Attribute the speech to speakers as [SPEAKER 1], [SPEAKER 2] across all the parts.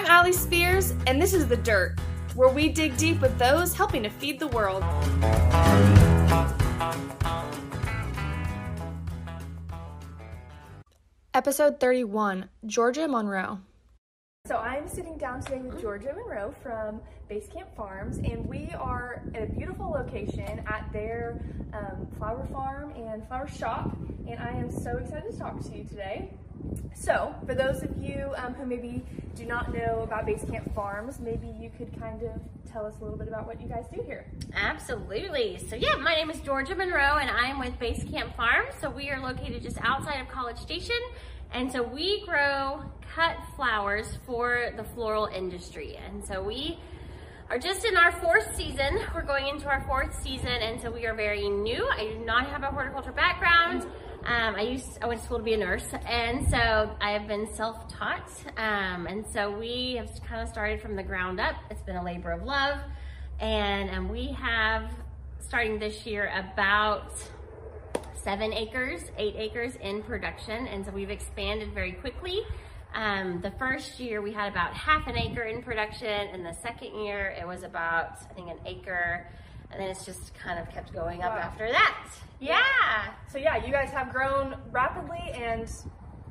[SPEAKER 1] I'm Allie Spears, and this is The Dirt, where we dig deep with those helping to feed the world. Episode 31 Georgia Monroe.
[SPEAKER 2] So I'm sitting down today with Georgia Monroe from Basecamp Farms, and we are at a beautiful location at their um, flower farm and flower shop, and I am so excited to talk to you today. So, for those of you um, who maybe do not know about Basecamp Farms, maybe you could kind of tell us a little bit about what you guys do here.
[SPEAKER 3] Absolutely. So yeah, my name is Georgia Monroe and I'm with Basecamp Farms. So we are located just outside of College Station. And so we grow cut flowers for the floral industry. And so we are just in our fourth season. We're going into our fourth season, and so we are very new. I do not have a horticulture background. Um, I used I went to school to be a nurse, and so I have been self-taught. Um, and so we have kind of started from the ground up. It's been a labor of love, and and we have starting this year about seven acres, eight acres in production, and so we've expanded very quickly. Um, the first year we had about half an acre in production, and the second year it was about I think an acre, and then it's just kind of kept going up
[SPEAKER 2] Wow.
[SPEAKER 3] after that. Yeah.
[SPEAKER 2] So yeah, you guys have grown rapidly and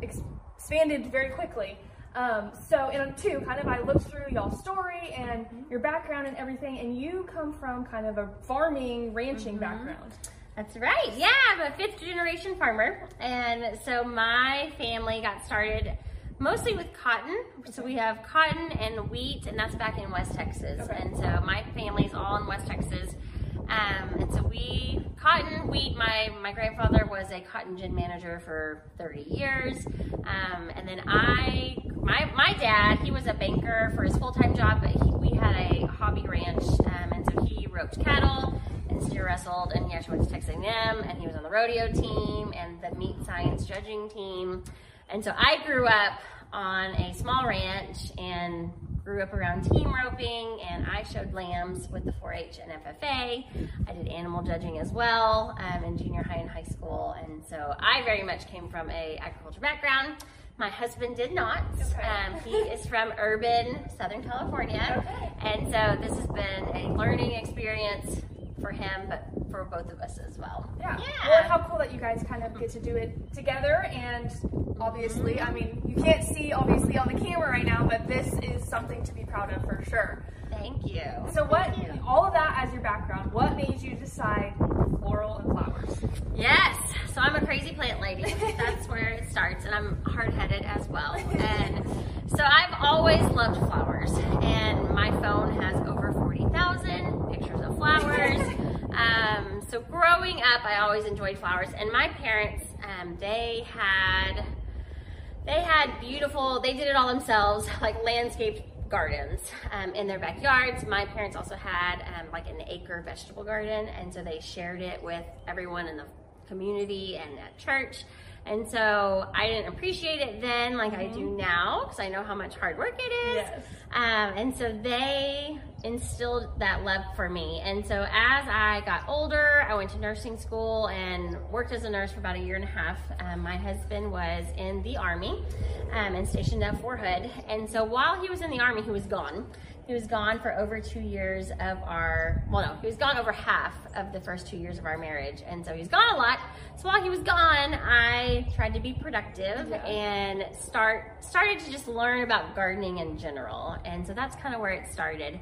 [SPEAKER 2] expanded very quickly. Um, so in two, kind of, I looked through y'all's story and your background and everything, and you come from kind of a farming, ranching background.
[SPEAKER 3] That's right. Yeah, I'm a fifth generation farmer. And so my family got started mostly with cotton. So we have cotton and wheat, and that's back in West Texas.
[SPEAKER 2] Okay.
[SPEAKER 3] And so my family's all in West Texas. Um, and so we, cotton, wheat, my, my grandfather was a cotton gin manager for 30 years. Um, and then I, my, my dad, he was a banker for his full-time job, but he, we had a hobby ranch. Um, and so he roped cattle and steer wrestled and he actually went to Texas A&M and he was on the rodeo team and the meat science judging team. And so I grew up on a small ranch and grew up around team roping and I showed lambs with the 4-H and FFA. I did animal judging as well um, in junior high and high school. And so I very much came from a agriculture background. My husband did not.
[SPEAKER 2] Okay.
[SPEAKER 3] Um, he is from urban Southern California.
[SPEAKER 2] Okay.
[SPEAKER 3] And so this has been a learning experience for him, but for both of us as well.
[SPEAKER 2] Yeah.
[SPEAKER 3] Yeah.
[SPEAKER 2] Well, how cool that you guys kind of get to do it together. And obviously, mm-hmm. I mean, you can't see obviously on the camera right now, but this is something to be proud of for sure.
[SPEAKER 3] Thank you.
[SPEAKER 2] So, what,
[SPEAKER 3] you.
[SPEAKER 2] all of that as your background, what made you decide floral and flowers?
[SPEAKER 3] Yes. So I'm a crazy plant lady. That's where it starts, and I'm hard-headed as well. And so I've always loved flowers, and my phone has over 40,000 pictures of flowers. Um, so growing up, I always enjoyed flowers, and my parents, um, they had they had beautiful they did it all themselves like landscaped gardens um, in their backyards. My parents also had um, like an acre vegetable garden and so they shared it with everyone in the community and at church and so i didn't appreciate it then like i do now because i know how much hard work it is
[SPEAKER 2] Yes.
[SPEAKER 3] um, and so they instilled that love for me. And so as I got older, I went to nursing school and worked as a nurse for about a year and a half. Um, my husband was in the Army um, and stationed at Fort Hood. And so while he was in the Army, he was gone. He was gone for over two years of our, well, no, he was gone over half of the first two years of our marriage. And so he was gone a lot. So while he was gone, I tried to be productive and start started to just learn about gardening in general. And so that's kind of where it started.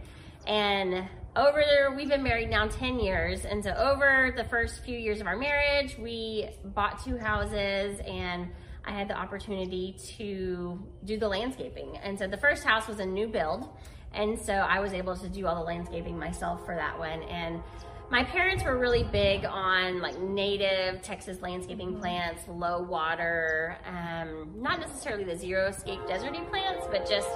[SPEAKER 3] And over there, we've been married now 10 years. And so over the first few years of our marriage, we bought two houses and I had the opportunity to do the landscaping. And so the first house was a new build. And so I was able to do all the landscaping myself for that one. And my parents were really big on like native Texas landscaping plants, low water, um, not necessarily the xeriscape deserty plants, but just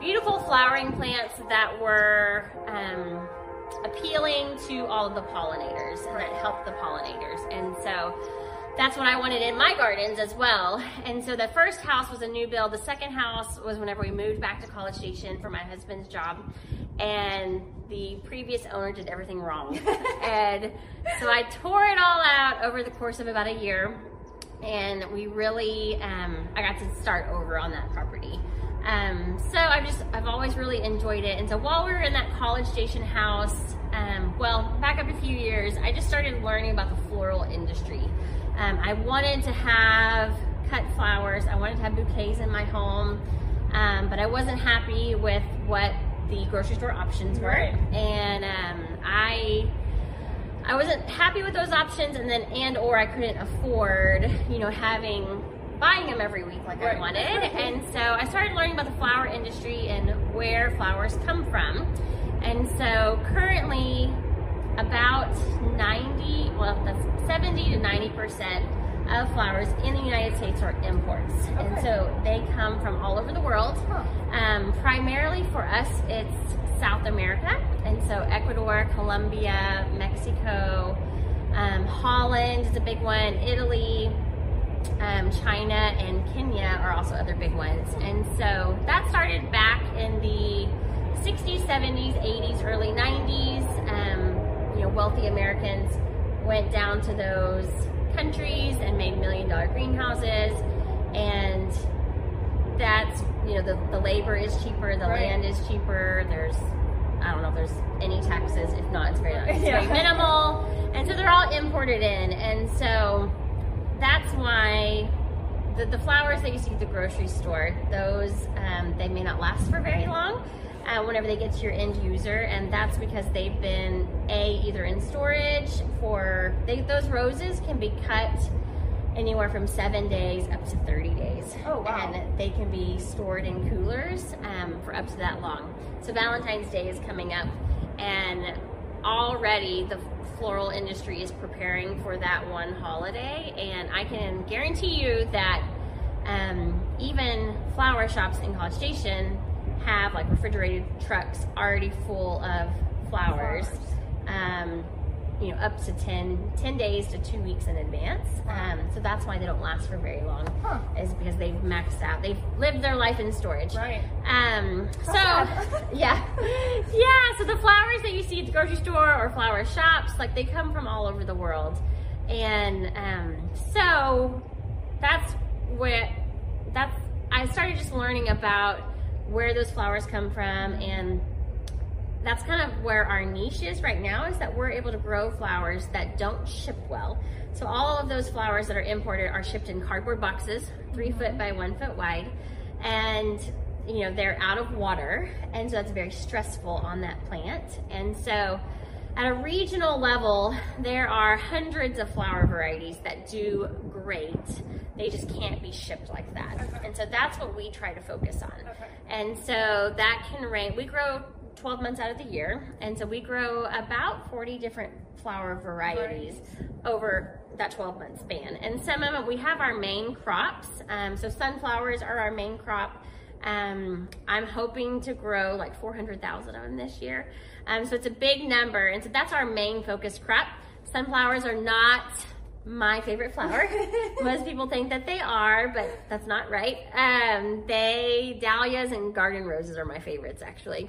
[SPEAKER 3] beautiful flowering plants that were um, appealing to all of the pollinators and that helped the pollinators. And so that's what I wanted in my gardens as well. And so the first house was a new build. The second house was whenever we moved back to College Station for my husband's job. And the previous owner did everything wrong. and so I tore it all out over the course of about a year. And we really, um, I got to start over on that property. Um, so I've just I've always really enjoyed it. And so while we were in that College Station house, um, well, back up a few years, I just started learning about the floral industry. Um, I wanted to have cut flowers. I wanted to have bouquets in my home, um, but I wasn't happy with what the grocery store options were,
[SPEAKER 2] Right.
[SPEAKER 3] and um, I I wasn't happy with those options, and then and or I couldn't afford, you know, having buying them every week like I wanted, and so I started learning about the flower industry and where flowers come from, and so currently about 90, well, that's 70 to 90 percent of flowers in the United States are imports, and so they come from all over the world.
[SPEAKER 2] Huh.
[SPEAKER 3] Um, primarily for us, it's South America, and so Ecuador, Colombia, Mexico, um, Holland is a big one, Italy, um, China, and Kenya are also other big ones. And so that started back in the 60s, 70s, 80s, early 90s. Wealthy Americans went down to those countries and made million dollar greenhouses. And that's you know the, the labor is cheaper the
[SPEAKER 2] Right.
[SPEAKER 3] land is cheaper. There's i don't know if there's any taxes if not it's very it's very minimal. And so they're all imported in. And so that's why the, the flowers that you see at the grocery store those um, they may not last for very long uh, whenever they get to your end user and that's because they've been a either in storage for they, those roses can be cut anywhere from seven days up to 30 days.
[SPEAKER 2] Oh, wow.
[SPEAKER 3] and they can be stored in coolers um, for up to that long. So valentine's day is coming up and already the floral industry is preparing for that one holiday. And i can guarantee you that um, even flower shops in college station have like refrigerated trucks already full of flowers
[SPEAKER 2] Flowers.
[SPEAKER 3] um, you know up to 10, 10 days to two weeks in advance um, so that's why they don't last for very long
[SPEAKER 2] Huh.
[SPEAKER 3] is because they've maxed out they've lived their life in storage
[SPEAKER 2] Right.
[SPEAKER 3] um, so yeah, yeah. So the flowers that you see at the grocery store or flower shops, like they come from all over the world, and um, so that's what, that's I started just learning about where those flowers come from and that's kind of where our niche is right now is that we're able to grow flowers that don't ship well. So all of those flowers that are imported are shipped in cardboard boxes, 3 mm-hmm. foot by one foot wide, and you know they're out of water, and so that's very stressful on that plant. And so at a regional level, there are hundreds of flower varieties that do great. They just can't be shipped like that. And so that's what we try to focus on.
[SPEAKER 2] Okay.
[SPEAKER 3] And so that can range, we grow 12 months out of the year. And so we grow about 40 different flower varieties over that 12 month span. And some of them, we have our main crops. Um, so sunflowers are our main crop. Um, I'm hoping to grow like 400,000 of them this year. Um, so it's a big number. And so that's our main focus crop. Sunflowers are not my favorite flower. Most people think that they are, but that's not right. Um, they, dahlias and garden roses are my favorites actually.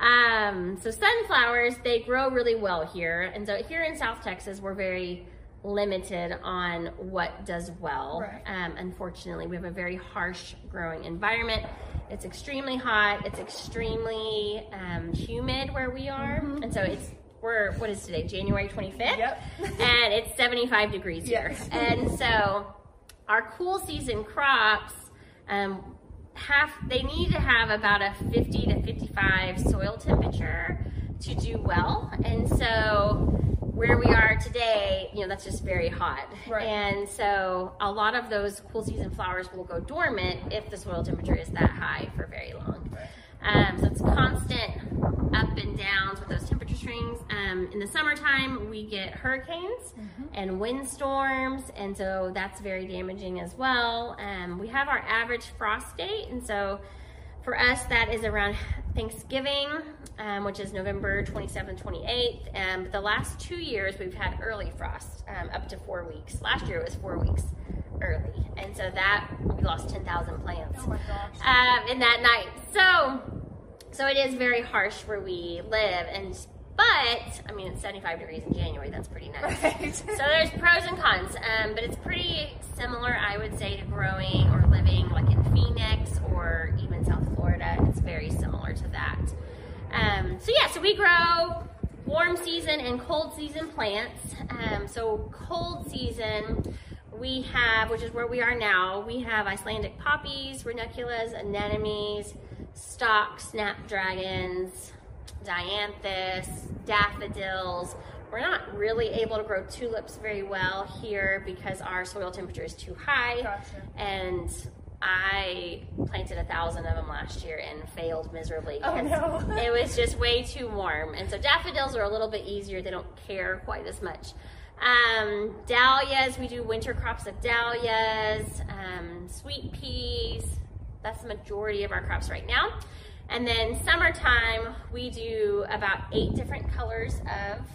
[SPEAKER 3] Um, so sunflowers, they grow really well here. And so here in South Texas, we're very limited on what does well.
[SPEAKER 2] Right.
[SPEAKER 3] Um, unfortunately, we have a very harsh growing environment. It's extremely hot. It's extremely um, humid where we are, and so it's we're what is today? January 25th,
[SPEAKER 2] Yep.
[SPEAKER 3] and it's 75 degrees here.
[SPEAKER 2] Yes.
[SPEAKER 3] And so our cool season crops um, have they need to have about a 50 to 55 soil temperature to do well. And so where we are today, you know, that's just very hot.
[SPEAKER 2] Right.
[SPEAKER 3] And so a lot of those cool season flowers will go dormant if the soil temperature is that high for very long. Um, so it's constant up and downs with those temperature swings. Um, in the summertime, we get hurricanes and windstorms, and so that's very damaging as well. Um, we have our average frost date, and so for us, that is around Thanksgiving, um, which is November 27th, 28th. Um, but the last two years, we've had early frost, um, up to four weeks. Last year, it was four weeks early. And so that, we lost 10,000 plants
[SPEAKER 2] Oh my gosh.
[SPEAKER 3] um, in that night. So, so it is very harsh where we live, and but I mean it's 75 degrees in January. That's pretty nice.
[SPEAKER 2] Right.
[SPEAKER 3] so there's pros and cons, um, but it's pretty similar, I would say, to growing or living like in Phoenix or even South Florida. It's very similar to that. Um, so yeah, so we grow warm season and cold season plants. Um, so cold season we have, which is where we are now, we have Icelandic poppies, ranunculus, anemones, stock snapdragons, dianthus, daffodils. We're not really able to grow tulips very well here because our soil temperature is too high.
[SPEAKER 2] Gotcha.
[SPEAKER 3] And I planted a thousand of them last year and failed miserably.
[SPEAKER 2] Oh, no.
[SPEAKER 3] it was just way too warm. And so daffodils are a little bit easier. They don't care quite as much. Um, dahlias, we do winter crops of dahlias, um, sweet peas. That's the majority of our crops right now. And then summertime, we do about eight different colors of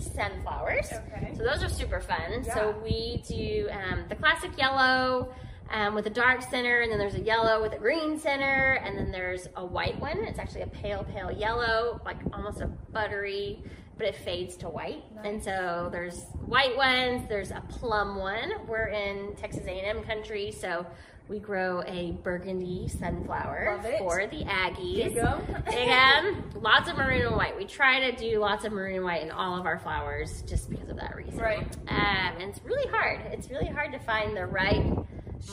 [SPEAKER 3] sunflowers.
[SPEAKER 2] Okay.
[SPEAKER 3] So those are super fun.
[SPEAKER 2] Yeah.
[SPEAKER 3] So we do um, the classic yellow um, with a dark center, and then there's a yellow with a green center, and then there's a white one. It's actually a pale, pale yellow, like almost a buttery, but it fades to white. Nice. And so there's white ones. There's a plum one. We're in Texas A&M country, so we grow a burgundy sunflower for the Aggies.
[SPEAKER 2] Dig 'em.
[SPEAKER 3] Lots of maroon and white. We try to do lots of maroon and white in all of our flowers just because of that reason.
[SPEAKER 2] Right.
[SPEAKER 3] Um, and it's really hard. It's really hard to find the right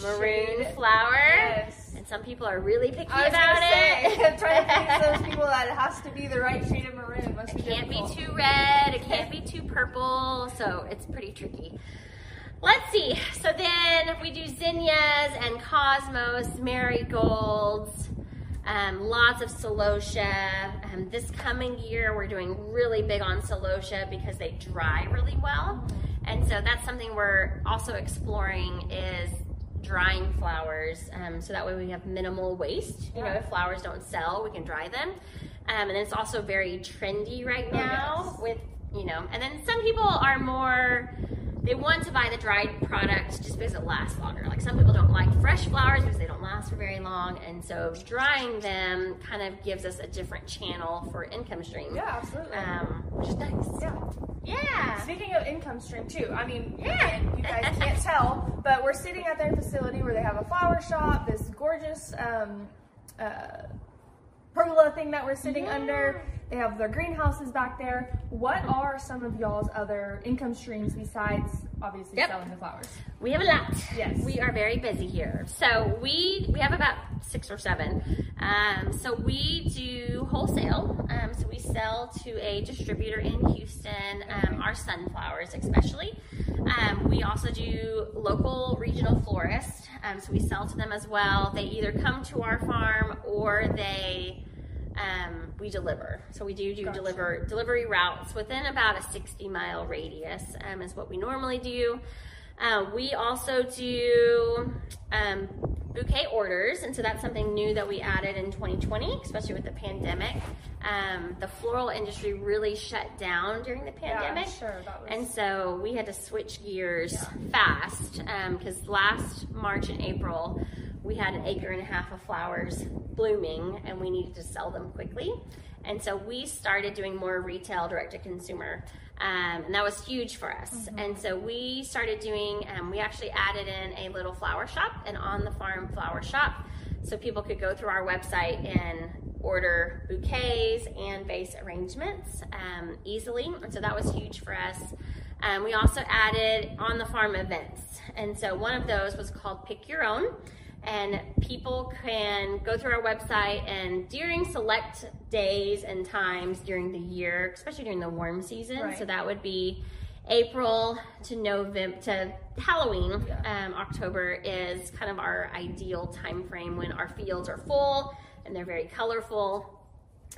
[SPEAKER 3] maroon
[SPEAKER 2] Shade.
[SPEAKER 3] flower.
[SPEAKER 2] Yes.
[SPEAKER 3] And some people are really picky
[SPEAKER 2] I was
[SPEAKER 3] about
[SPEAKER 2] say,
[SPEAKER 3] it.
[SPEAKER 2] trying to please those people that it has to be the right shade of maroon. Must
[SPEAKER 3] It
[SPEAKER 2] be
[SPEAKER 3] can't be too red. It can't be too purple. So it's pretty tricky. Let's see. So then we do zinnias and cosmos, marigolds, um, lots of celosia. Um, this coming year, we're doing really big on celosia because they dry really well. And so that's something we're also exploring is drying flowers. Um, so that way we have minimal waste. You know, if flowers don't sell, we can dry them. Um, and it's also very trendy right now
[SPEAKER 2] Oh, yes.
[SPEAKER 3] with, you know, and then some people are more, they want to buy the dried product just because it lasts longer. Like some people don't like fresh flowers because they don't last for very long. And so drying them kind of gives us a different channel for income stream.
[SPEAKER 2] Yeah, absolutely.
[SPEAKER 3] Um, which is nice.
[SPEAKER 2] yeah.
[SPEAKER 3] Yeah.
[SPEAKER 2] Speaking of income stream too, I mean,
[SPEAKER 3] Yeah.
[SPEAKER 2] you guys can't tell, but we're sitting at their facility where they have a flower shop, this gorgeous um, uh, pergola thing that we're sitting
[SPEAKER 3] Yeah.
[SPEAKER 2] under. They have their greenhouses back there. What are some of y'all's other income streams besides obviously
[SPEAKER 3] Yep.
[SPEAKER 2] selling the flowers?
[SPEAKER 3] We have a lot.
[SPEAKER 2] Yes.
[SPEAKER 3] We are very busy here. So we we have about six or seven. Um, so we do wholesale. Um, so we sell to a distributor in Houston, um, our sunflowers especially. Um, we also do local regional florists. Um, so we sell to them as well. They either come to our farm or they um, we deliver. So we do do
[SPEAKER 2] Gotcha.
[SPEAKER 3] deliver delivery routes within about a 60 mile radius um, is what we normally do. Uh, we also do um, bouquet orders, and so that's something new that we added in 2020, especially with the pandemic. Um, the floral industry really shut down during the pandemic.
[SPEAKER 2] Yeah, sure. Was,
[SPEAKER 3] And so we had to switch gears fast because last March and April we had an acre and a half of flowers blooming and we needed to sell them quickly. And so we started doing more retail direct to consumer. Um, and that was huge for us. And so we started doing, um, we actually added in a little flower shop, an on the farm flower shop. So people could go through our website and order bouquets and vase arrangements um, easily. And so that was huge for us. Um, we also added on the farm events. And so one of those was called Pick Your Own. And people can go through our website and during select days and times during the year, especially during the warm season.
[SPEAKER 2] Right.
[SPEAKER 3] So that would be April to November to Halloween.
[SPEAKER 2] Yeah.
[SPEAKER 3] Um, October is kind of our ideal time frame when our fields are full and they're very colorful.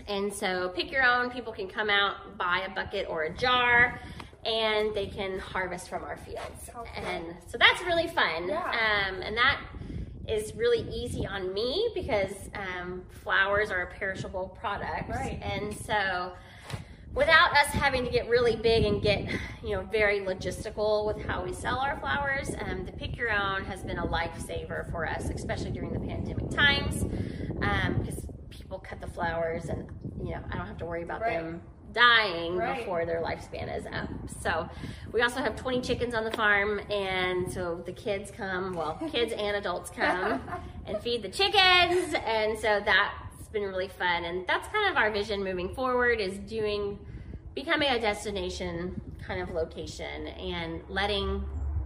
[SPEAKER 3] And so pick your own. People can come out, buy a bucket or a jar, and they can harvest from our fields.
[SPEAKER 2] Cool.
[SPEAKER 3] And so that's really fun.
[SPEAKER 2] Yeah.
[SPEAKER 3] Um, and that is really easy on me because um, flowers are a perishable product.
[SPEAKER 2] Right.
[SPEAKER 3] And so without us having to get really big and get you know very logistical with how we sell our flowers um, the pick your own has been a lifesaver for us especially during the pandemic times because people cut the flowers and you know i don't have to worry about
[SPEAKER 2] Right.
[SPEAKER 3] them dying
[SPEAKER 2] Right.
[SPEAKER 3] before their lifespan is up so we also have 20 chickens on the farm and so the kids come well kids and adults come and feed the chickens and so that's been really fun. And that's kind of our vision moving forward is doing, becoming a destination kind of location and letting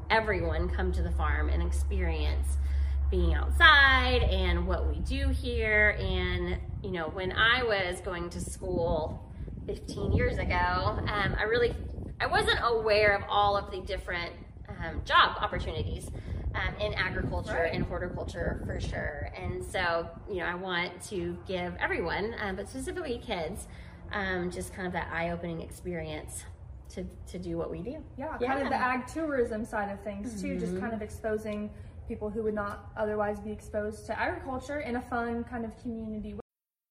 [SPEAKER 3] everyone come to the farm and experience being outside and what we do here. And, you know, when I was going to school 15 years ago, um, I really, I wasn't aware of all of the different um, job opportunities um, in agriculture
[SPEAKER 2] Right.
[SPEAKER 3] and horticulture for sure. And so, you know, I want to give everyone, um, but specifically kids, um, just kind of that eye-opening experience to, to do what we do.
[SPEAKER 2] Yeah, kind
[SPEAKER 3] Yeah. Mm-hmm.
[SPEAKER 2] of the ag tourism side of things too, just kind of exposing people who would not otherwise be exposed to agriculture in a fun kind of community way.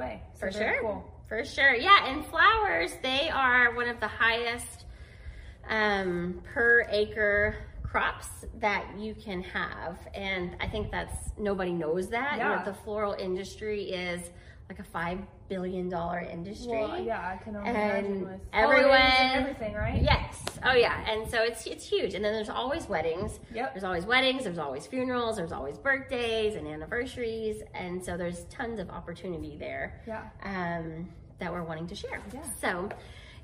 [SPEAKER 2] Way. So
[SPEAKER 3] For sure.
[SPEAKER 2] Cool.
[SPEAKER 3] For sure. Yeah, and flowers, they are one of the highest um, per acre crops that you can have. And I think that's nobody knows that. You know, the floral industry is like a five billion dollar industry.
[SPEAKER 2] Well, yeah, I can only
[SPEAKER 3] And
[SPEAKER 2] imagine with
[SPEAKER 3] everyone
[SPEAKER 2] holidays and everything, right?
[SPEAKER 3] Yes. Oh yeah. And so it's it's huge. And then there's always weddings.
[SPEAKER 2] Yep.
[SPEAKER 3] There's always weddings, there's always funerals, there's always birthdays and anniversaries. And so there's tons of opportunity there
[SPEAKER 2] Yeah.
[SPEAKER 3] um, that we're wanting to share.
[SPEAKER 2] Yeah.
[SPEAKER 3] So,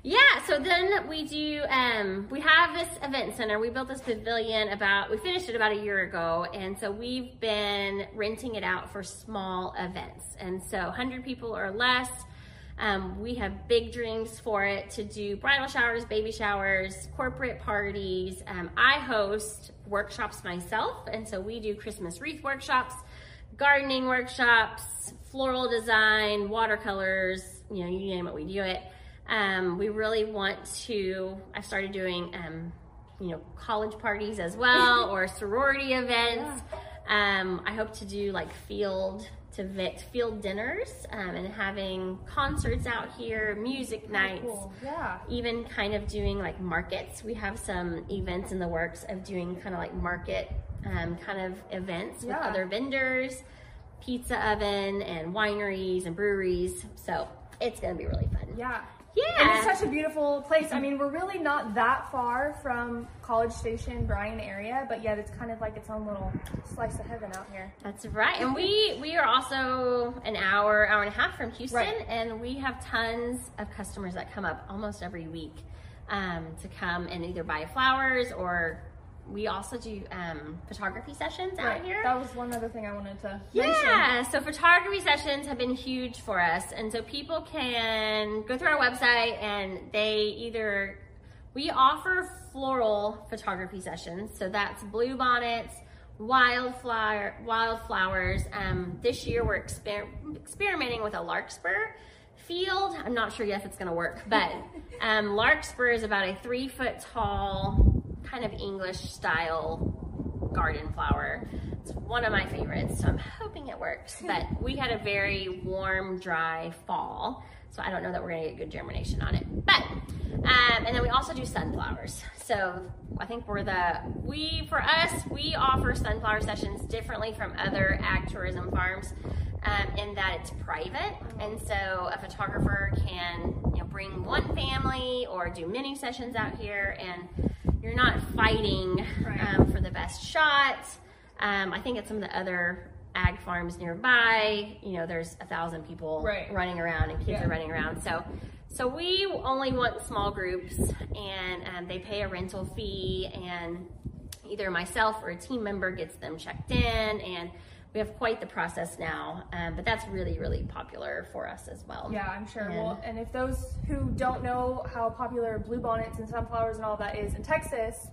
[SPEAKER 3] yeah. So then we do. Um, we have this event center. We built this pavilion about. We finished it about a year ago, and so we've been renting it out for small events. And so, 100 people or less. Um, we have big dreams for it to do bridal showers, baby showers, corporate parties. Um, I host workshops myself, and so we do Christmas wreath workshops, gardening workshops, floral design, watercolors, you know, you name it, we do it. Um, we really want to, I started doing, um, you know, college parties as well or sorority events. Um, I hope to do like field to Vic field dinners um, and having concerts out here, music nights
[SPEAKER 2] Cool. Yeah.
[SPEAKER 3] even kind of doing like markets. We have some events in the works of doing kind of like market um, kind of events with other vendors, pizza oven and wineries and breweries. So it's gonna be really fun.
[SPEAKER 2] Yeah.
[SPEAKER 3] Yeah.
[SPEAKER 2] And it's such a beautiful place. I mean, we're really not that far from College Station, Bryan area, but yet it's kind of like its own little slice of heaven out here.
[SPEAKER 3] That's right. And we we are also an hour, hour and a half from Houston,
[SPEAKER 2] Right.
[SPEAKER 3] and we have tons of customers that come up almost every week um, to come and either buy flowers or we also do um, photography sessions out here.
[SPEAKER 2] That was one other thing I wanted to mention.
[SPEAKER 3] Yeah, so photography sessions have been huge for us. And so people can go through our website and they either, we offer floral photography sessions. So that's blue bonnets, wildflower, wildflowers. Um, this year we're exper- experimenting with a larkspur field. I'm not sure yet if it's gonna work, but um, larkspur is about a three foot tall, kind of English style garden flower. It's one of my favorites, so I'm hoping it works. But we had a very warm, dry fall, so I don't know that we're gonna get good germination on it. But um, and then we also do sunflowers. So I think we're the we for us we offer sunflower sessions differently from other ag tourism farms. Um, in that it's private, and so a photographer can you know bring one family or do many sessions out here, and you're not fighting
[SPEAKER 2] Right.
[SPEAKER 3] um, for the best shots. Um, I think at some of the other ag farms nearby, you know, there's a thousand people
[SPEAKER 2] Right.
[SPEAKER 3] running around and kids
[SPEAKER 2] Yeah.
[SPEAKER 3] are running around. So, so we only want small groups, and um, they pay a rental fee, and either myself or a team member gets them checked in, and we have quite the process now. Um, but that's really, really popular for us as well.
[SPEAKER 2] Yeah, I'm sure.
[SPEAKER 3] And-
[SPEAKER 2] Well, and if those who don't know how popular bluebonnets and sunflowers and all that is in Texas,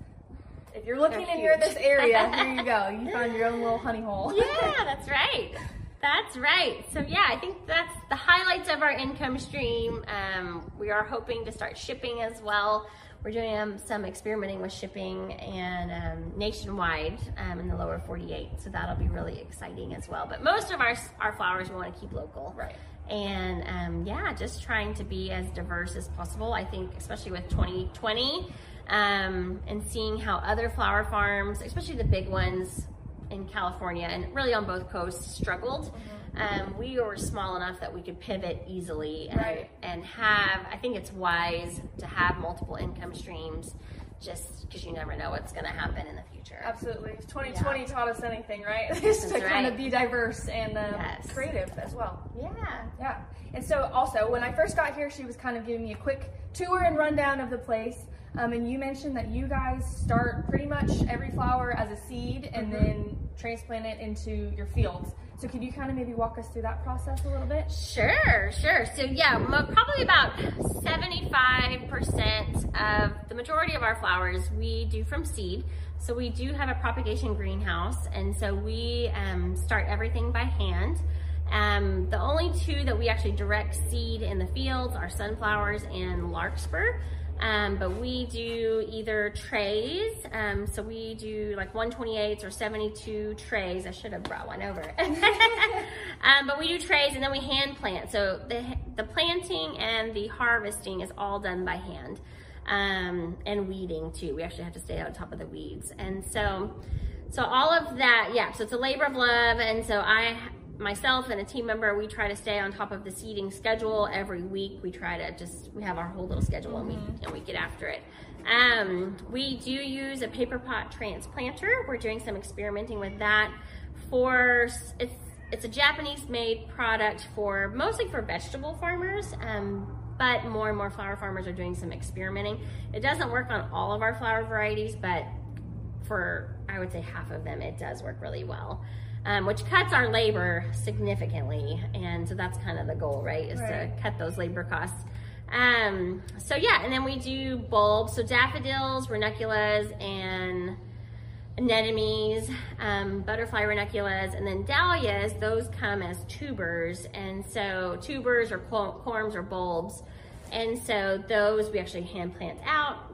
[SPEAKER 2] if you're looking in here this area, here you go. You found your own little honey hole.
[SPEAKER 3] yeah, that's right. That's right. So yeah, I think that's the highlights of our income stream. Um, we are hoping to start shipping as well we're doing um, some experimenting with shipping and um, nationwide um, in the lower 48. So that'll be really exciting as well. But most of our, our flowers we want to keep local.
[SPEAKER 2] Right.
[SPEAKER 3] And um, yeah, just trying to be as diverse as possible. I think, especially with 2020 um, and seeing how other flower farms, especially the big ones in California and really on both coasts, struggled. Mm-hmm um, we were small enough that we could pivot easily and,
[SPEAKER 2] right.
[SPEAKER 3] and have, I think it's wise to have multiple income streams just because you never know what's going to happen in the future.
[SPEAKER 2] Absolutely. 2020 yeah. taught us anything, right? Just to right. kind of be diverse and um, yes. creative as well.
[SPEAKER 3] Yeah.
[SPEAKER 2] Yeah. And so also, when I first got here, she was kind of giving me a quick tour and rundown of the place. Um, and you mentioned that you guys start pretty much every flower as a seed and mm-hmm. then transplant it into your fields. So could you kind of maybe walk us through that process a little bit?
[SPEAKER 3] Sure, sure. So yeah, probably about 75% of the majority of our flowers we do from seed. So we do have a propagation greenhouse and so we um, start everything by hand. Um, the only two that we actually direct seed in the fields are sunflowers and larkspur. Um, but we do either trays, um, so we do like 128s or 72 trays. I should have brought one over. um, but we do trays and then we hand plant. So the, the planting and the harvesting is all done by hand. Um, and weeding too. We actually have to stay on top of the weeds. And so, so all of that, yeah, so it's a labor of love. And so I myself and a team member, we try to stay on top of the seeding schedule every week. We try to just, we have our whole little schedule mm-hmm. and, we, mm-hmm. and we get after it. Um, we do use a paper pot transplanter. We're doing some experimenting with that for, it's, it's a Japanese made product for mostly for vegetable farmers. Um, but more and more flower farmers are doing some experimenting. It doesn't work on all of our flower varieties, but for I would say half of them, it does work really well um, which cuts our labor significantly. And so that's kind of the goal, right? Is right. to cut those labor costs. Um, so yeah, and then we do bulbs. So daffodils, ranunculus, and anemones, um, butterfly ranunculus, and then dahlias, those come as tubers. And so tubers or corms or bulbs. And so those we actually hand plant out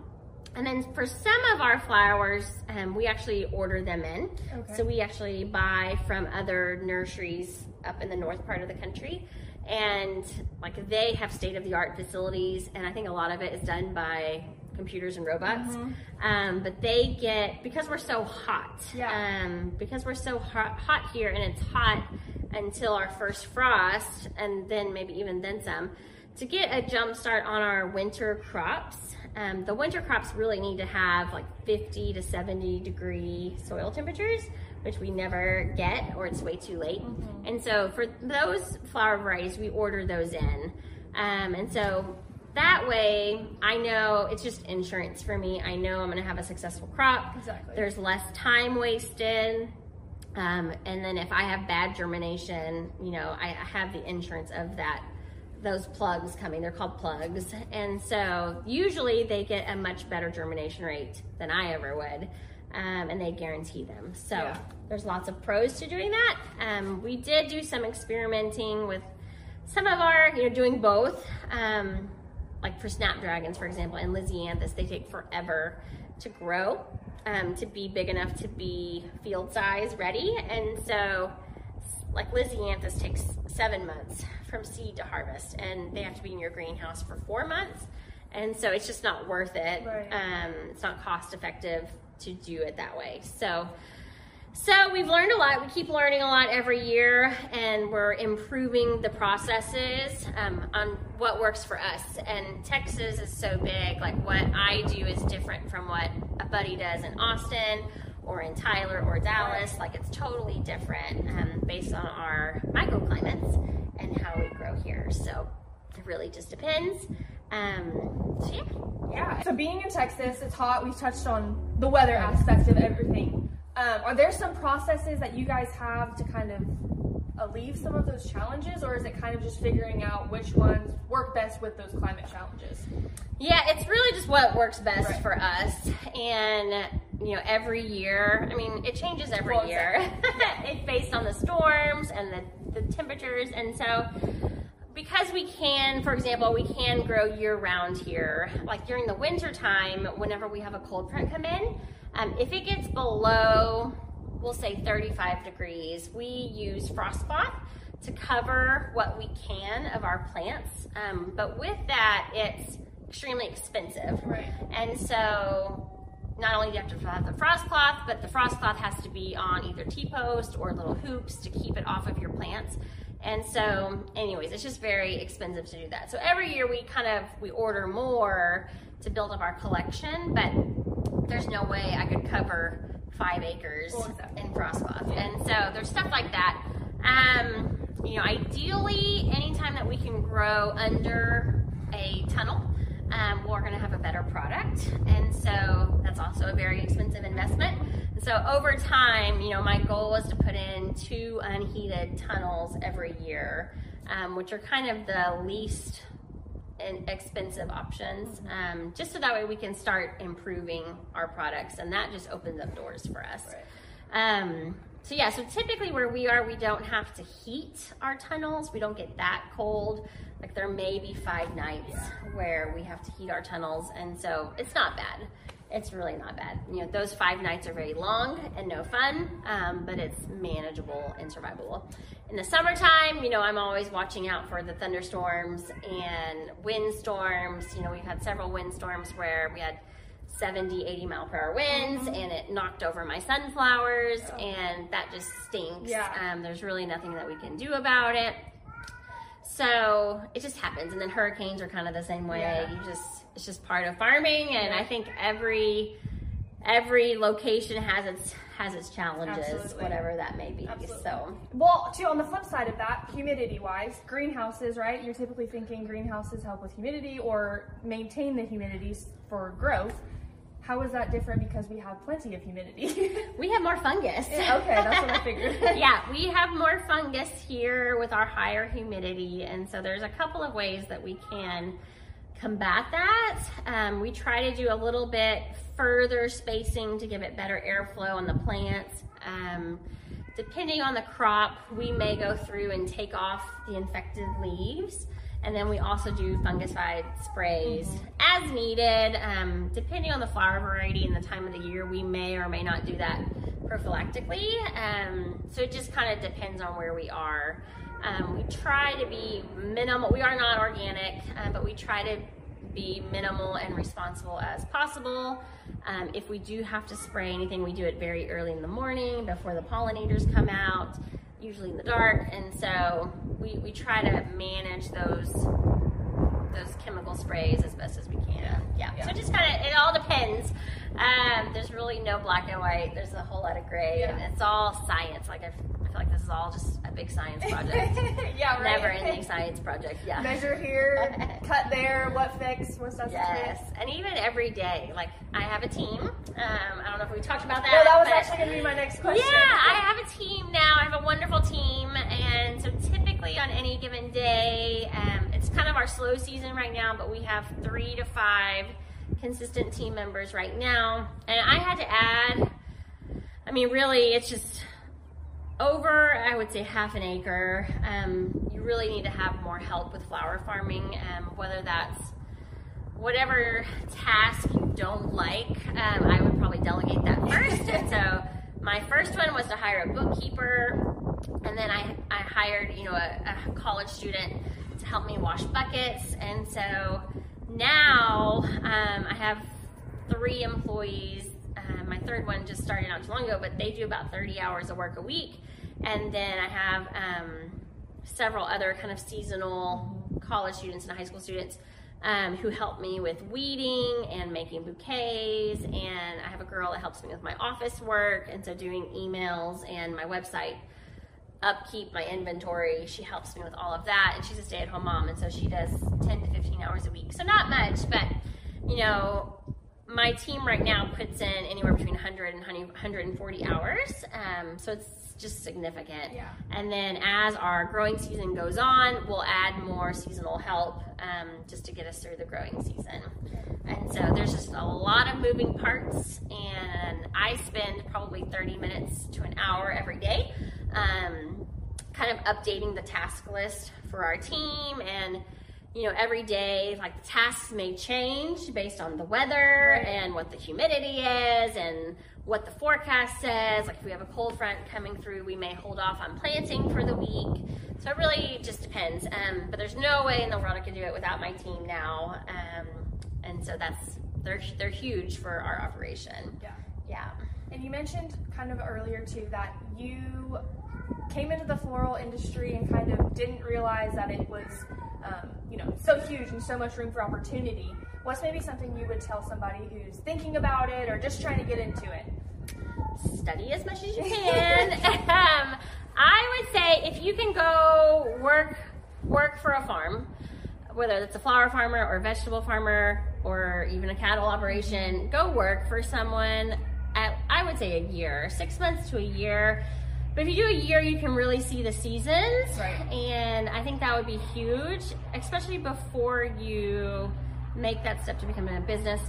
[SPEAKER 3] and then for some of our flowers, um, we actually order them in. Okay. So we actually buy from other nurseries up in the north part of the country. And like they have state of the art facilities. And I think a lot of it is done by computers and robots. Mm-hmm. Um, but they get, because we're so hot, yeah. um, because we're so hot, hot here and it's hot until our first frost and then maybe even then some, to get a jump start on our winter crops, um, the winter crops really need to have like 50 to 70 degree soil temperatures, which we never get or it's way too late. Mm-hmm. And so for those flower varieties, we order those in. Um, and so that way I know it's just insurance for me. I know I'm going to have a successful crop.
[SPEAKER 2] Exactly.
[SPEAKER 3] There's less time wasted. Um, and then if I have bad germination, you know, I have the insurance of that those plugs coming. They're called plugs. And so usually they get a much better germination rate than I ever would. Um, and they guarantee them. So yeah. there's lots of pros to doing that. Um, we did do some experimenting with some of our, you know, doing both. Um, like for snapdragons, for example, and Lisianthus, they take forever to grow, um, to be big enough to be field size ready. And so like Lisianthus takes seven months from seed to harvest, and they have to be in your greenhouse for four months. And so it's just not worth it. Right. Um, it's not cost effective to do it that way. So, so we've learned a lot. We keep learning a lot every year, and we're improving the processes um, on what works for us. And Texas is so big. Like what I do is different from what a buddy does in Austin or in Tyler or Dallas. Like it's totally different um, based on our microclimates and how we grow here. So it really just depends. Um, so yeah.
[SPEAKER 2] Yeah. So being in Texas, it's hot. We've touched on the weather aspect of everything. Um, are there some processes that you guys have to kind of alleviate some of those challenges, or is it kind of just figuring out which ones work best with those climate challenges?
[SPEAKER 3] Yeah, it's really just what works best right. for us. And, you know, every year, I mean, it changes every well, year. it's based on the storms and the, the temperatures. And so, because we can, for example, we can grow year round here. Like during the winter time, whenever we have a cold front come in, um, if it gets below, we'll say 35 degrees, we use frost cloth to cover what we can of our plants. Um, but with that, it's extremely expensive.
[SPEAKER 2] Right.
[SPEAKER 3] And so not only do you have to have the frost cloth, but the frost cloth has to be on either T-post or little hoops to keep it off of your plants. And so, anyways, it's just very expensive to do that. So every year we kind of we order more to build up our collection, but there's no way I could cover five acres in frost cloth. And so there's stuff like that. Um, you know, ideally, anytime that we can grow under a tunnel, um, we're going to have a better product. And so that's also a very expensive investment. And so over time, you know, my goal was to put in two unheated tunnels every year, um, which are kind of the least expensive options, um, just so that way we can start improving our products, and that just opens up doors for us. Um, so yeah, so typically where we are, we don't have to heat our tunnels. We don't get that cold. Like there may be five nights where we have to heat our tunnels, and so it's not bad. It's really not bad. You know, those five nights are very long and no fun, um, but it's manageable and survivable. In the summertime, you know, I'm always watching out for the thunderstorms and windstorms. You know, we've had several windstorms where we had 70, 80 mile per hour winds and it knocked over my sunflowers and that just stinks.
[SPEAKER 2] Yeah.
[SPEAKER 3] Um, there's really nothing that we can do about it. So it just happens. And then hurricanes are kind of the same way.
[SPEAKER 2] Yeah.
[SPEAKER 3] You just, it's just part of farming. And I think every, every location has its, has its challenges,
[SPEAKER 2] Absolutely.
[SPEAKER 3] whatever that may be.
[SPEAKER 2] Absolutely.
[SPEAKER 3] So
[SPEAKER 2] Well, too, on the flip side of that, humidity wise, greenhouses, right? You're typically thinking greenhouses help with humidity or maintain the humidity for growth. How is that different because we have plenty of humidity?
[SPEAKER 3] we have more fungus.
[SPEAKER 2] okay, that's what I figured.
[SPEAKER 3] yeah, we have more fungus here with our higher humidity, and so there's a couple of ways that we can combat that. Um, we try to do a little bit further spacing to give it better airflow on the plants. Um, depending on the crop, we may go through and take off the infected leaves. And then we also do fungicide sprays as needed. Um, depending on the flower variety and the time of the year, we may or may not do that prophylactically. Um, so it just kind of depends on where we are. Um, we try to be minimal. We are not organic, uh, but we try to be minimal and responsible as possible. Um, if we do have to spray anything, we do it very early in the morning before the pollinators come out, usually in the dark. And so we, we try to manage those those chemical sprays as best as we can. Yeah. So it just kind of it all depends. Um, there's really no black and white. There's a whole lot of gray, and it's all science. Like I, f- I feel like this is all just a big science project.
[SPEAKER 2] yeah, right.
[SPEAKER 3] Never ending science project. Yeah.
[SPEAKER 2] Measure here, cut there, what fix, what's that?
[SPEAKER 3] Yes, and even every day. Like I have a team. Um, I don't know if we talked about that.
[SPEAKER 2] No, that was actually going to be my next question.
[SPEAKER 3] yeah, I have a team now. I have a wonderful team, and so typically on any given day, um, it's kind of our slow season right now, but we have three to five consistent team members right now, and I had to add. I mean, really, it's just over. I would say half an acre. Um, you really need to have more help with flower farming, um, whether that's whatever task you don't like, um, I would probably delegate that first. so my first one was to hire a bookkeeper, and then I, I hired, you know, a, a college student to help me wash buckets. And so now um, I have three employees. Uh, my third one just started not too long ago, but they do about 30 hours of work a week. And then I have um, several other kind of seasonal college students and high school students um, who help me with weeding and making bouquets. And I have a girl that helps me with my office work, and so doing emails and my website upkeep, my inventory. She helps me with all of that, and she's a stay-at-home mom, and so she does 10 to 15 hours a week. So not much, but you know, my team right now puts in anywhere between 100 and 140 hours. Um, so it's just significant.
[SPEAKER 2] Yeah.
[SPEAKER 3] And then as our growing season goes on, we'll add more seasonal help um, just to get us through the growing season. And so there's just a lot of moving parts, and I spend probably 30 minutes to an hour every day, um, kind of updating the task list for our team and you know, every day, like the tasks may change based on the weather right. and what the humidity is and what the forecast says. Like if we have a cold front coming through, we may hold off on planting for the week. So it really just depends. Um, but there's no way in the world I could do it without my team now. Um, and so that's they're they're huge for our operation.
[SPEAKER 2] Yeah.
[SPEAKER 3] Yeah.
[SPEAKER 2] And you mentioned kind of earlier too that you came into the floral industry and kind of didn't realize that it was um, you know, so huge and so much room for opportunity. What's maybe something you would tell somebody who's thinking about it or just trying to get into it?
[SPEAKER 3] Study as much as you can. um, I would say if you can go work work for a farm, whether it's a flower farmer or a vegetable farmer or even a cattle operation, go work for someone at I would say a year, six months to a year but if you do a year, you can really see the seasons.
[SPEAKER 2] Right.
[SPEAKER 3] And I think that would be huge, especially before you make that step to becoming a business.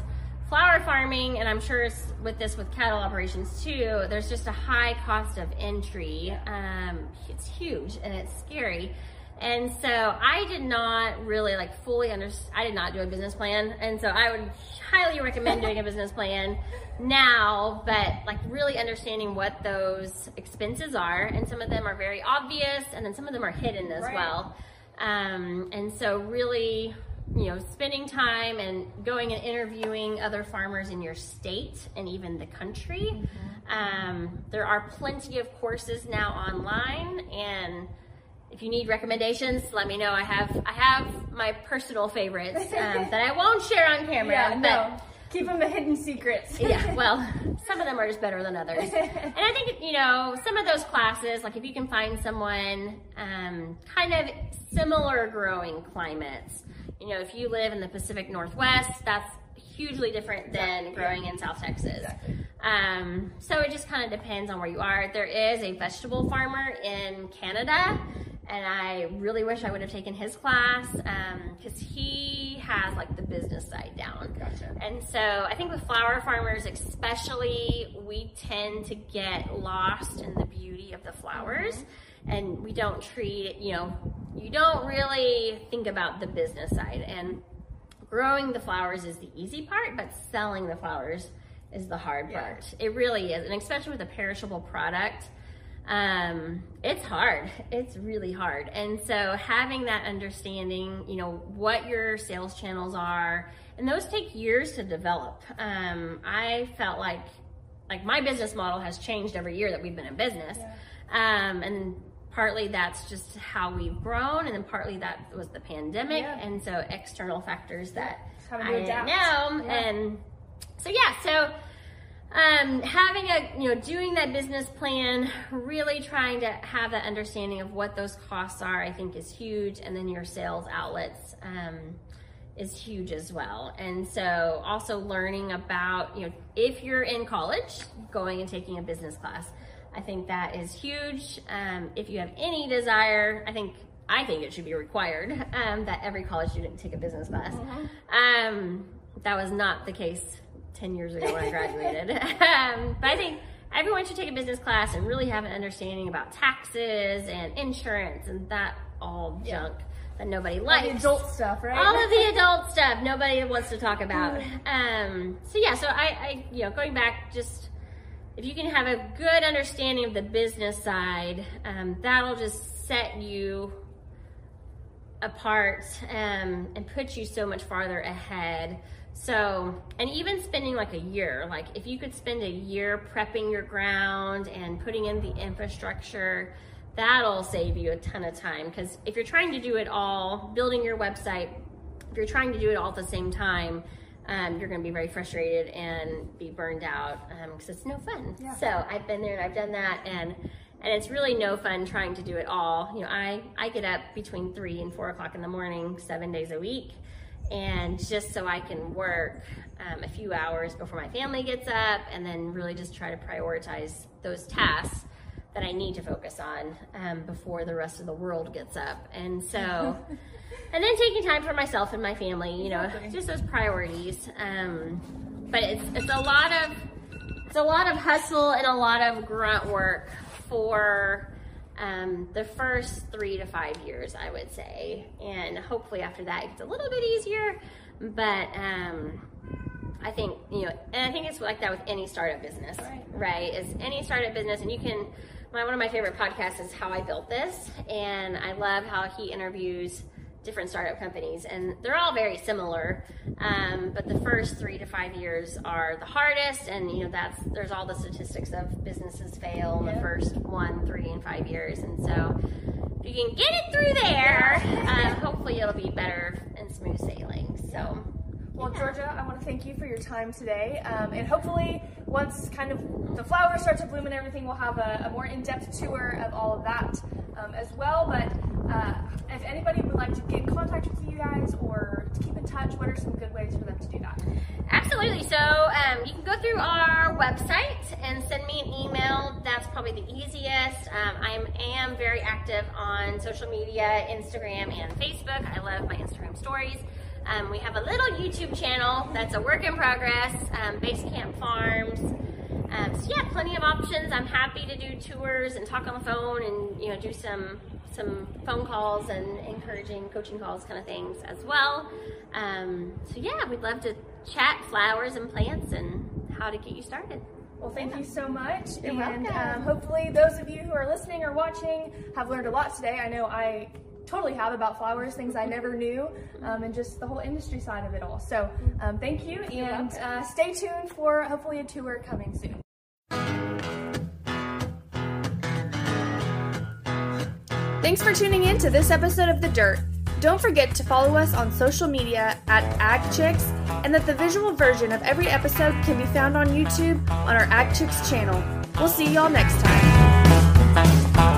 [SPEAKER 3] Flower farming, and I'm sure with this with cattle operations too, there's just a high cost of entry. Um, it's huge and it's scary. And so I did not really like fully understand, I did not do a business plan. And so I would highly recommend doing a business plan now, but like really understanding what those expenses are. And some of them are very obvious and then some of them are hidden as right. well. Um, and so really, you know, spending time and going and interviewing other farmers in your state and even the country. Mm-hmm. Um, there are plenty of courses now online and if you need recommendations, let me know. I have I have my personal favorites um, that I won't share on camera.
[SPEAKER 2] Yeah, no. Keep them a hidden secrets.
[SPEAKER 3] yeah, well, some of them are just better than others. And I think, you know, some of those classes, like if you can find someone um, kind of similar growing climates, you know, if you live in the Pacific Northwest, that's hugely different than growing in South Texas.
[SPEAKER 2] Exactly.
[SPEAKER 3] Um, so it just kind of depends on where you are. There is a vegetable farmer in Canada and I really wish I would have taken his class because um, he has like the business side down.
[SPEAKER 2] Gotcha.
[SPEAKER 3] And so I think with flower farmers, especially, we tend to get lost in the beauty of the flowers, mm-hmm. and we don't treat you know you don't really think about the business side. And growing the flowers is the easy part, but selling the flowers is the hard yeah. part. It really is, and especially with a perishable product um, it's hard. It's really hard. And so having that understanding, you know, what your sales channels are, and those take years to develop. Um, I felt like, like my business model has changed every year that we've been in business. Yeah. Um, and partly that's just how we've grown, and then partly that was the pandemic, yeah. and so external factors that I didn't know. Yeah. And so yeah, so um, having a, you know, doing that business plan, really trying to have that understanding of what those costs are, I think is huge. And then your sales outlets um, is huge as well. And so also learning about, you know, if you're in college, going and taking a business class, I think that is huge. Um, if you have any desire, I think I think it should be required um, that every college student take a business class. Mm-hmm. Um, that was not the case 10 years ago when I graduated. um, but I think everyone should take a business class and really have an understanding about taxes and insurance and that all yeah. junk that nobody likes.
[SPEAKER 2] All the adult stuff, right?
[SPEAKER 3] All of the adult stuff nobody wants to talk about. um, so yeah, so I, I, you know, going back, just if you can have a good understanding of the business side, um, that'll just set you apart um, and put you so much farther ahead so, and even spending like a year, like if you could spend a year prepping your ground and putting in the infrastructure, that'll save you a ton of time. Because if you're trying to do it all, building your website, if you're trying to do it all at the same time, um, you're going to be very frustrated and be burned out because um, it's no fun. Yeah. So I've been there and I've done that, and and it's really no fun trying to do it all. You know, I I get up between three and four o'clock in the morning, seven days a week and just so I can work um, a few hours before my family gets up and then really just try to prioritize those tasks that I need to focus on um, before the rest of the world gets up. And so, and then taking time for myself and my family, you know, exactly. just those priorities. Um, but it's, it's a lot of, it's a lot of hustle and a lot of grunt work for um, the first three to five years, I would say. And hopefully after that, it gets a little bit easier. But um, I think, you know, and I think it's like that with any startup business, right? right? Is any startup business, and you can, my, one of my favorite podcasts is How I Built This. And I love how he interviews different startup companies, and they're all very similar. Um, but the first three to five years are the hardest, and you know that's there's all the statistics of businesses fail in the first one, three, and five years, and so if you can get it through there, uh, hopefully it'll be better and smooth sailing. So.
[SPEAKER 2] Well, Georgia, I want to thank you for your time today. Um, and hopefully, once kind of the flowers start to bloom and everything, we'll have a, a more in depth tour of all of that um, as well. But uh, if anybody would like to get in contact with you guys or to keep in touch, what are some good ways for them to do that?
[SPEAKER 3] Absolutely. So um, you can go through our website and send me an email. That's probably the easiest. Um, I am very active on social media, Instagram and Facebook. I love my Instagram stories. Um, we have a little YouTube channel that's a work in progress, um, Basecamp Farms. Um, so yeah, plenty of options. I'm happy to do tours and talk on the phone and you know do some some phone calls and encouraging coaching calls kind of things as well. Um, so yeah, we'd love to chat flowers and plants and how to get you started.
[SPEAKER 2] Well, thank you so much.
[SPEAKER 3] You're
[SPEAKER 2] and um, hopefully, those of you who are listening or watching have learned a lot today. I know I totally have about flowers, things I never knew, um, and just the whole industry side of it all. So, um, thank you, and uh, stay tuned for hopefully a tour coming soon. Thanks for tuning in to this episode of The Dirt. Don't forget to follow us on social media at AgChicks and that the visual version of every episode can be found on YouTube on our AgChicks channel. We'll see y'all next time.